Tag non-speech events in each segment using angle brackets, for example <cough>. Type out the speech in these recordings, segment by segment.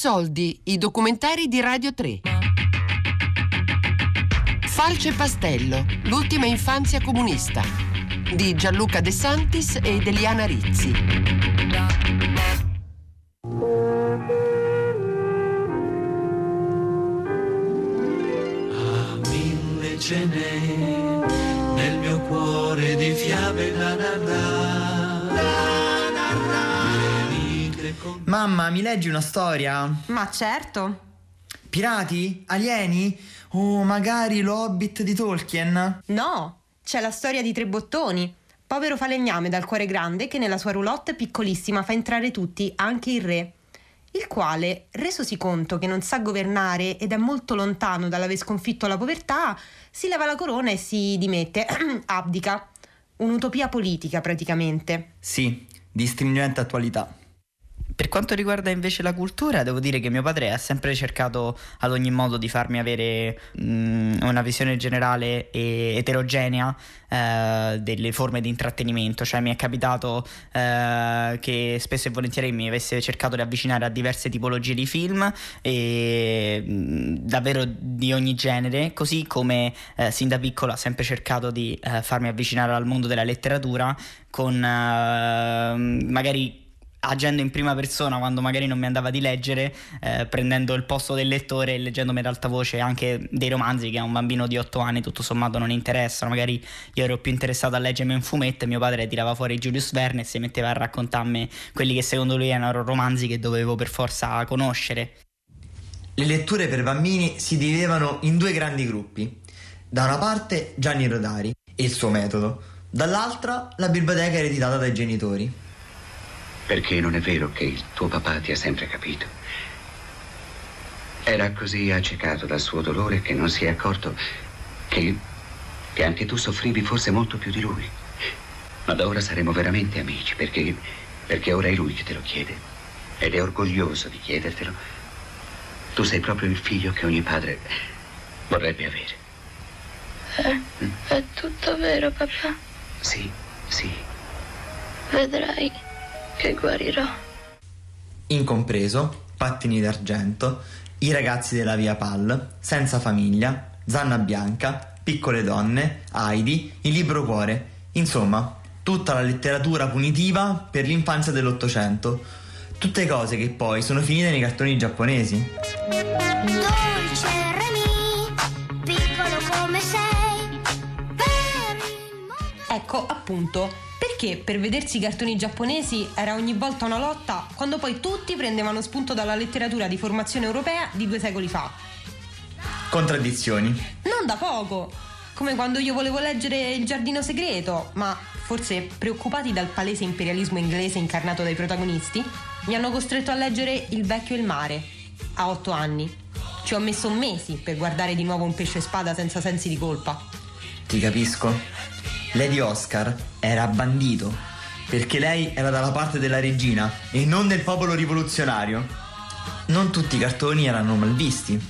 soldi, i documentari di Radio 3. Falce Pastello, l'ultima infanzia comunista di Gianluca De Santis ed Eliana Rizzi. A mille ce n'è nel mio cuore di fiabe da narrare. Con Mamma, mi leggi una storia? Ma certo. Pirati? Alieni? O magari l'Hobbit di Tolkien? No, c'è la storia di tre bottoni. Povero falegname dal cuore grande che nella sua roulotte piccolissima fa entrare tutti, anche il re. Il quale, resosi conto che non sa governare ed è molto lontano dall'aver sconfitto la povertà, si leva la corona e si dimette, <clears throat> abdica. Un'utopia politica praticamente. Sì, di stringente attualità. Per quanto riguarda invece la cultura, devo dire che mio padre ha sempre cercato ad ogni modo di farmi avere mm, una visione generale e eterogenea eh, delle forme di intrattenimento. Cioè, mi è capitato eh, che spesso e volentieri mi avesse cercato di avvicinare a diverse tipologie di film e mm, davvero di ogni genere, così come eh, sin da piccolo ha sempre cercato di eh, farmi avvicinare al mondo della letteratura con eh, magari agendo in prima persona quando magari non mi andava di leggere, eh, prendendo il posto del lettore e leggendomi ad alta voce anche dei romanzi che a un bambino di 8 anni tutto sommato non interessano. Magari io ero più interessato a leggermi un fumetto e mio padre tirava fuori Julius Verne e si metteva a raccontarmi quelli che secondo lui erano romanzi che dovevo per forza conoscere. Le letture per bambini si dividevano in due grandi gruppi. Da una parte Gianni Rodari e il suo metodo, dall'altra la biblioteca ereditata dai genitori. Perché non è vero che il tuo papà ti ha sempre capito. Era così accecato dal suo dolore che non si è accorto che, che anche tu soffrivi forse molto più di lui. Ma da ora saremo veramente amici perché, perché ora è lui che te lo chiede ed è orgoglioso di chiedertelo. Tu sei proprio il figlio che ogni padre vorrebbe avere. È, è tutto vero, papà. Sì, sì. Vedrai che guarirò. Incompreso Pattini d'argento, I ragazzi della via Pal, Senza famiglia, Zanna Bianca, Piccole donne, Heidi, Il libro cuore. Insomma, tutta la letteratura punitiva per l'infanzia dell'Ottocento. Tutte cose che poi sono finite nei cartoni giapponesi. Dolce Remy, piccolo come sei, per il mondo. Ecco, appunto, perché per vedersi i cartoni giapponesi era ogni volta una lotta quando poi tutti prendevano spunto dalla letteratura di formazione europea di due secoli fa. Contraddizioni. Non da poco! Come quando io volevo leggere Il giardino segreto, ma forse preoccupati dal palese imperialismo inglese incarnato dai protagonisti, mi hanno costretto a leggere Il vecchio e il mare, a otto anni. Ci ho messo mesi per guardare di nuovo un pesce spada senza sensi di colpa. Ti capisco. Lady Oscar era bandito perché lei era dalla parte della regina e non del popolo rivoluzionario. Non tutti i cartoni erano malvisti.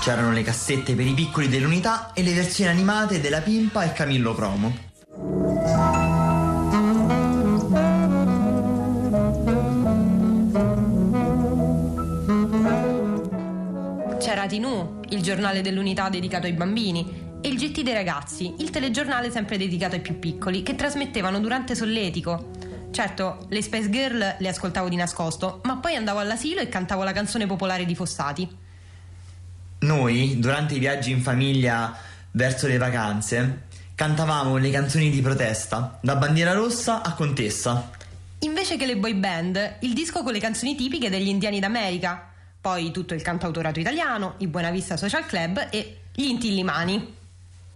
C'erano le cassette per i piccoli dell'unità e le versioni animate della Pimpa e Camillo Promo. C'era Tinù, il giornale dell'unità dedicato ai bambini, e il GT dei ragazzi, il telegiornale sempre dedicato ai più piccoli, che trasmettevano durante Solletico. Certo, le Space Girl le ascoltavo di nascosto, ma poi andavo all'asilo e cantavo la canzone popolare di Fossati. Noi, durante i viaggi in famiglia verso le vacanze, cantavamo le canzoni di protesta, da bandiera rossa a contessa. Invece che le boy band, il disco con le canzoni tipiche degli indiani d'America, poi tutto il cantautorato italiano, i Buena Vista Social Club e gli Intillimani.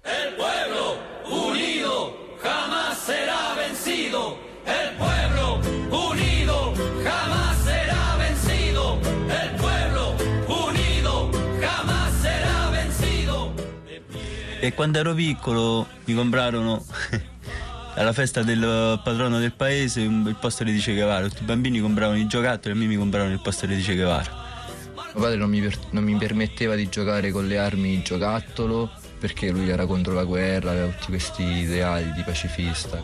El pueblo unido jamás será vencido. El pueblo unido jamás será vencido. El pueblo unido jamás será vencido. E quando ero piccolo mi comprarono <laughs> alla festa del patrono del paese il poster di Che Guevara. Tutti i bambini compravano i giocattoli e a me mi compravano il poster di Che Guevara. Mio padre non mi, per- non mi permetteva di giocare con le armi giocattolo perché lui era contro la guerra, aveva tutti questi ideali di pacifista.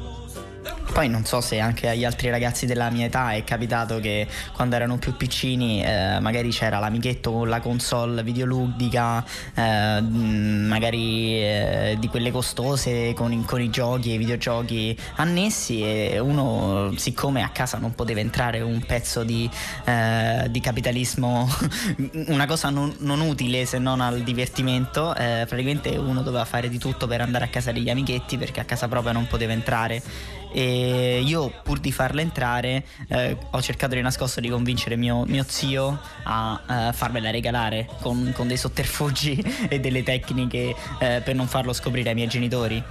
Poi non so se anche agli altri ragazzi della mia età è capitato che quando erano più piccini eh, magari c'era l'amichetto con la console videoludica, eh, magari eh, di quelle costose con, con, i giochi e i videogiochi annessi e uno siccome a casa non poteva entrare un pezzo di, eh, di capitalismo, <laughs> una cosa non, non, utile se non al divertimento, eh, praticamente uno doveva fare di tutto per andare a casa degli amichetti perché a casa propria non poteva entrare e io pur di farla entrare eh, ho cercato di nascosto di convincere mio, mio zio a uh, farmela regalare con, con, dei sotterfugi <laughs> e delle tecniche eh, per non farlo scoprire ai miei genitori.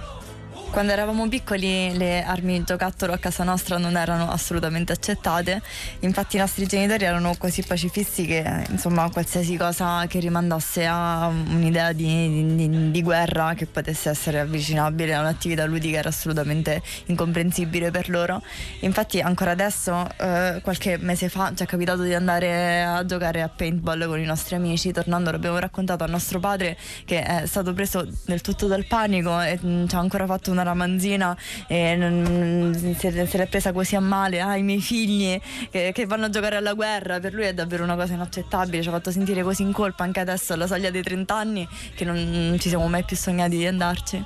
Quando eravamo piccoli le armi giocattolo a casa nostra non erano assolutamente accettate, infatti i nostri genitori erano così pacifisti che insomma qualsiasi cosa che rimandasse a un'idea di, di, di guerra che potesse essere avvicinabile a un'attività ludica era assolutamente incomprensibile per loro. Infatti ancora adesso, eh, qualche mese fa, ci è capitato di andare a giocare a paintball con i nostri amici, tornando l'abbiamo raccontato a nostro padre che è stato preso del tutto dal panico e mm, ci ha ancora fatto un una ramanzina e se, l'è presa così a male, ah miei figli che, che, vanno a giocare alla guerra, per lui è davvero una cosa inaccettabile, ci ha fatto sentire così in colpa anche adesso alla soglia dei 30 anni che non ci siamo mai più sognati di andarci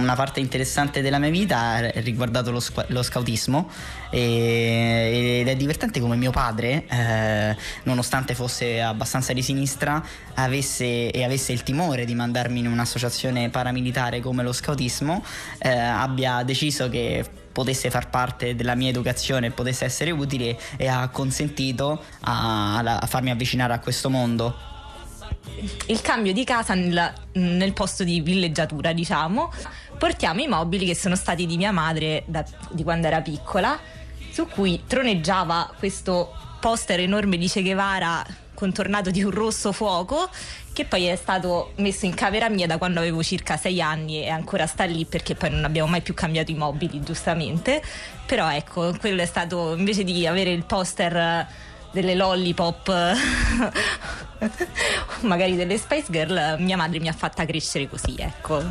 una parte interessante della mia vita ha riguardato lo, lo scautismo e, ed è divertente come mio padre, eh, nonostante fosse abbastanza di sinistra, avesse, e avesse il timore di mandarmi in un'associazione paramilitare come lo scautismo, eh, abbia deciso che potesse far parte della mia educazione, potesse essere utile e ha consentito a, a farmi avvicinare a questo mondo. Il cambio di casa nel, nel, posto di villeggiatura, diciamo, portiamo i mobili che sono stati di mia madre da, di quando era piccola, su cui troneggiava questo poster enorme di Che Guevara contornato di un rosso fuoco che poi è stato messo in camera mia da quando avevo circa sei anni e ancora sta lì perché poi non abbiamo mai più cambiato i mobili giustamente. Però ecco quello è stato invece di avere il poster delle lollipop <laughs> <laughs> magari delle Spice Girl mia madre mi ha fatta crescere così ecco.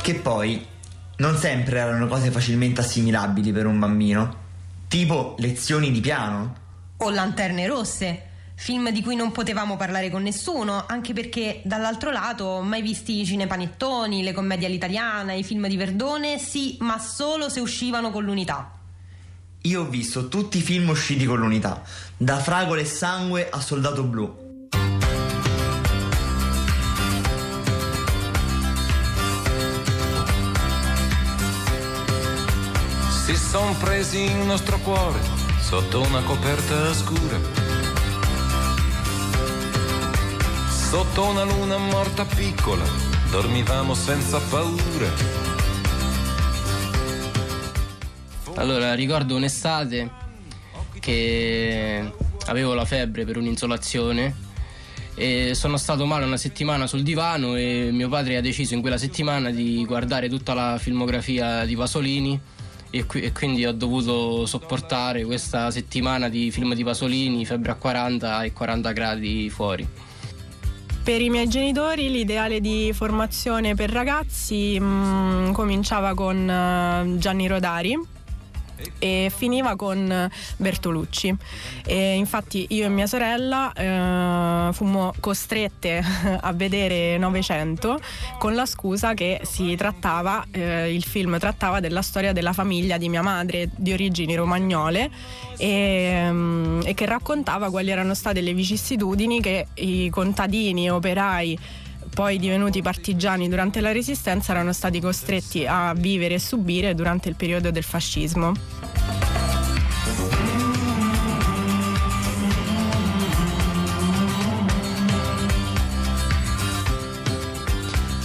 Che poi non sempre erano cose facilmente assimilabili per un bambino. Tipo lezioni di piano. O lanterne rosse. Film di cui non potevamo parlare con nessuno, anche perché dall'altro lato mai visti i cinepanettoni, le commedie all'italiana, i film di Verdone, sì, ma solo se uscivano con l'unità. Io ho visto tutti i film usciti con l'unità, da Fragole e Sangue a Soldato Blu. Si son presi il nostro cuore sotto una coperta scura Sotto una luna morta piccola, dormivamo senza paura. Allora, ricordo un'estate che avevo la febbre per un'insolazione e sono stato male una settimana sul divano e mio padre ha deciso in quella settimana di guardare tutta la filmografia di Pasolini e, qui, e, quindi ho dovuto sopportare questa settimana di film di Pasolini, febbre a 40 e 40 gradi fuori. Per i miei genitori l'ideale di formazione per ragazzi mh, mm, cominciava con uh, Gianni Rodari e finiva con Bertolucci. E infatti io e mia sorella eh, fummo costrette <laughs> a vedere Novecento con la scusa che trattava, eh, il film trattava della storia della famiglia di mia madre di origini romagnole e, um, e che raccontava quali erano state le vicissitudini che i contadini operai poi divenuti partigiani durante la resistenza erano stati costretti a vivere e subire durante il periodo del fascismo.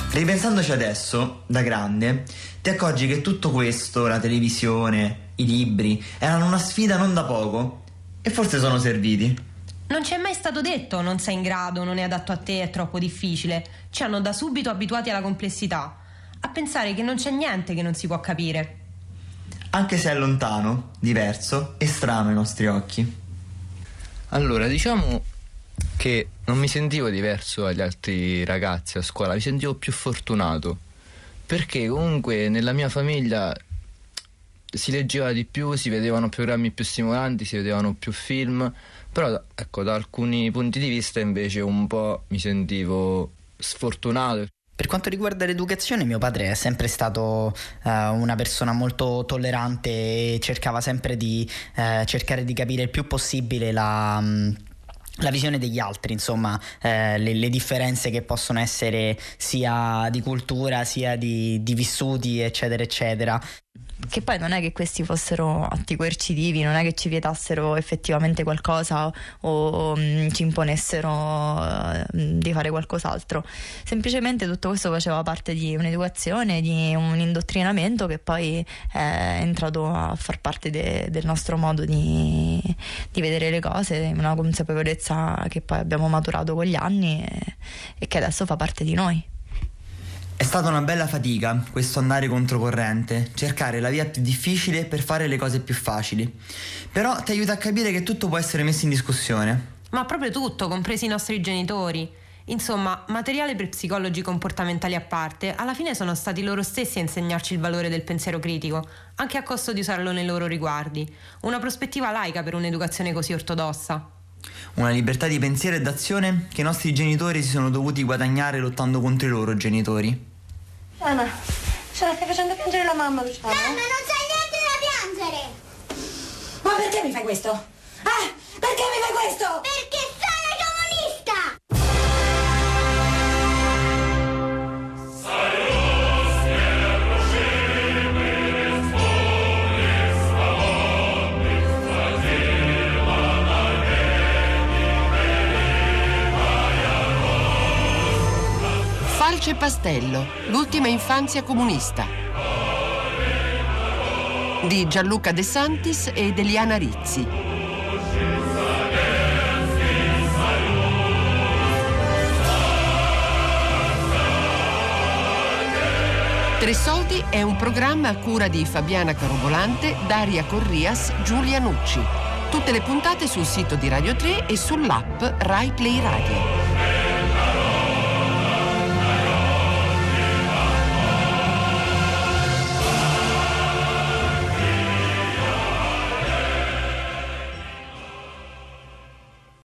Ripensandoci adesso, da grande, ti accorgi che tutto questo, la televisione, i libri, erano una sfida non da poco e forse sono serviti. Non ci è mai stato detto non sei in grado, non è adatto a te, è troppo difficile. Ci hanno da subito abituati alla complessità, a pensare che non c'è niente che non si può capire. Anche se è lontano, diverso e strano ai nostri occhi. Allora, diciamo che non mi sentivo diverso dagli altri ragazzi a scuola, mi sentivo più fortunato. Perché comunque nella mia famiglia si leggeva di più, si vedevano programmi più stimolanti, si vedevano più film, però ecco, da alcuni punti di vista invece un po' mi sentivo sfortunato. Per quanto riguarda l'educazione, mio padre è sempre stato uh, una persona molto tollerante e cercava sempre di uh, cercare di capire il più possibile la. Um, la visione degli altri, insomma, eh, le, le, differenze che possono essere sia di cultura sia di, di vissuti, eccetera, eccetera che poi non è che questi fossero atti coercitivi, non è che ci vietassero effettivamente qualcosa o, o mm, ci imponessero uh, di fare qualcos'altro. Semplicemente tutto questo faceva parte di un'educazione, di un indottrinamento che poi è entrato a far parte de, del nostro modo di, di, vedere le cose, una consapevolezza che poi abbiamo maturato con gli anni e, e che adesso fa parte di noi. È stata una bella fatica questo andare controcorrente, cercare la via più difficile per fare le cose più facili. Però ti aiuta a capire che tutto può essere messo in discussione. Ma proprio tutto, compresi i nostri genitori. Insomma, materiale per psicologi comportamentali a parte, alla fine sono stati loro stessi a insegnarci il valore del pensiero critico, anche a costo di usarlo nei loro riguardi. Una prospettiva laica per un'educazione così ortodossa. Una libertà di pensiero e d'azione che i nostri genitori si sono dovuti guadagnare lottando contro i loro genitori. Anna, se la stai facendo piangere la mamma, Luciano. Mamma, non c'è niente da piangere! Ma perché mi fai questo? Ah, perché mi fai questo? Perché Falce e Pastello, l'ultima infanzia comunista. Di Gianluca De Santis ed Eliana Rizzi. Tre Soldi è un programma a cura di Fabiana Carobolante, Daria Corrias, Giulia Nucci. Tutte le puntate sul sito di Radio 3 e sull'app Rai Play Radio.